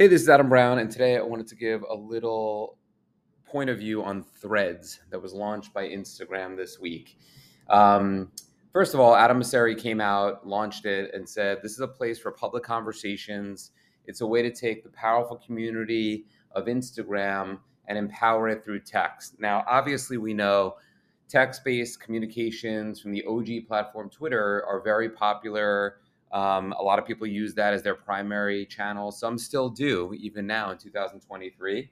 Hey, this is Adam Brown, and today I wanted to give a little point of view on Threads that was launched by Instagram this week. Um, first of all, Adam Mosseri came out, launched it, and said this is a place for public conversations. It's a way to take the powerful community of Instagram and empower it through text. Now, obviously, we know text based communications from the OG platform Twitter are very popular um, a lot of people use that as their primary channel. Some still do, even now in 2023.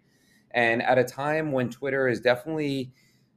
And at a time when Twitter is definitely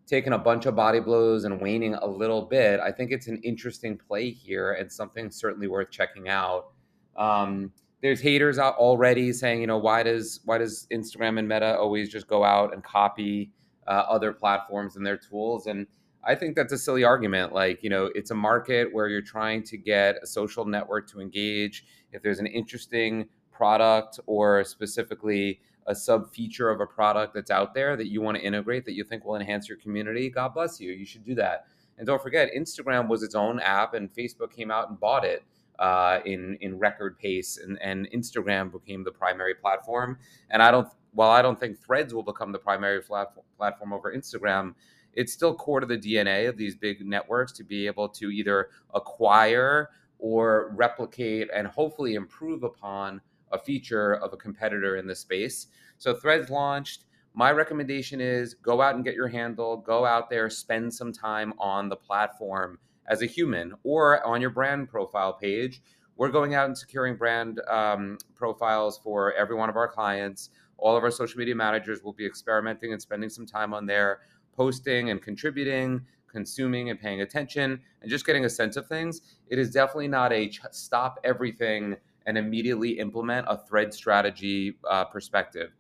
taking a bunch of body blows and waning a little bit, I think it's an interesting play here and something certainly worth checking out. Um, there's haters out already saying, you know, why does why does Instagram and Meta always just go out and copy uh, other platforms and their tools? And I think that's a silly argument. Like, you know, it's a market where you're trying to get a social network to engage. If there's an interesting product or specifically a sub feature of a product that's out there that you want to integrate that you think will enhance your community, God bless you. You should do that. And don't forget, Instagram was its own app, and Facebook came out and bought it uh, in in record pace, and, and Instagram became the primary platform. And I don't, while I don't think Threads will become the primary platform over Instagram, it's still core to the DNA of these big networks to be able to either acquire or replicate and hopefully improve upon a feature of a competitor in the space. So Threads launched. My recommendation is go out and get your handle, go out there, spend some time on the platform as a human or on your brand profile page. We're going out and securing brand um, profiles for every one of our clients. All of our social media managers will be experimenting and spending some time on there posting and contributing, consuming and paying attention, and just getting a sense of things. It is definitely not a ch- stop everything and immediately implement a thread strategy uh, perspective.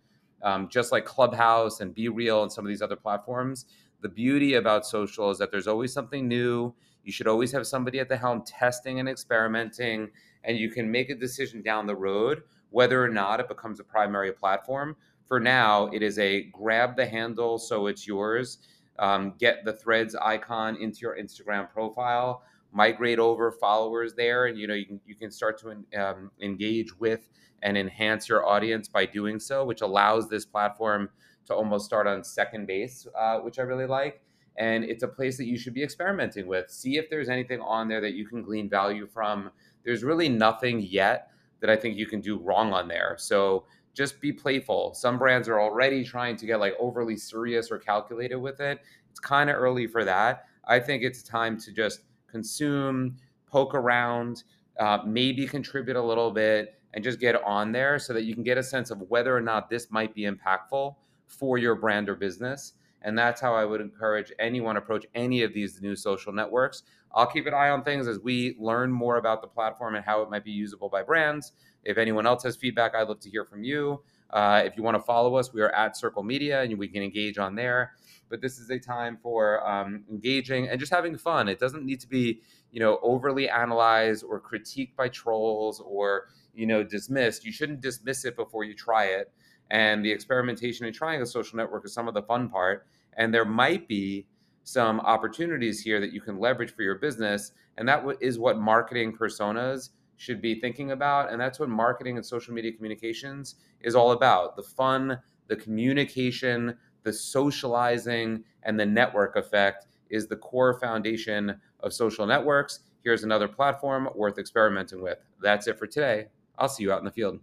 Um, just like Clubhouse and BeReal and some of these other platforms, the beauty about social is that there's always something new. You should always have somebody at the helm testing and experimenting, and you can make a decision down the road whether or not it becomes a primary platform for now, it is a grab the handle so it's yours. Um, get the threads icon into your Instagram profile, migrate over followers there, and you know you can you can start to um, engage with and enhance your audience by doing so, which allows this platform to almost start on second base, uh, which I really like. And it's a place that you should be experimenting with. See if there's anything on there that you can glean value from. There's really nothing yet that I think you can do wrong on there. So just be playful. Some brands are already trying to get like overly serious or calculated with it. It's kind of early for that. I think it's time to just consume, poke around, uh, maybe contribute a little bit, and just get on there so that you can get a sense of whether or not this might be impactful for your brand or business. And that's how I would encourage anyone approach any of these new social networks. I'll keep an eye on things as we learn more about the platform and how it might be usable by brands. If anyone else has feedback, I'd love to hear from you. Uh, if you want to follow us, we are at Circle Media and we can engage on there. But this is a time for um, engaging and just having fun. It doesn't need to be, you know, overly analyzed or critiqued by trolls or, you know, dismissed. You shouldn't dismiss it before you try it. And the experimentation and trying a social network is some of the fun part. And there might be some opportunities here that you can leverage for your business. And that is what marketing personas should be thinking about. And that's what marketing and social media communications is all about the fun, the communication, the socializing, and the network effect is the core foundation of social networks. Here's another platform worth experimenting with. That's it for today. I'll see you out in the field.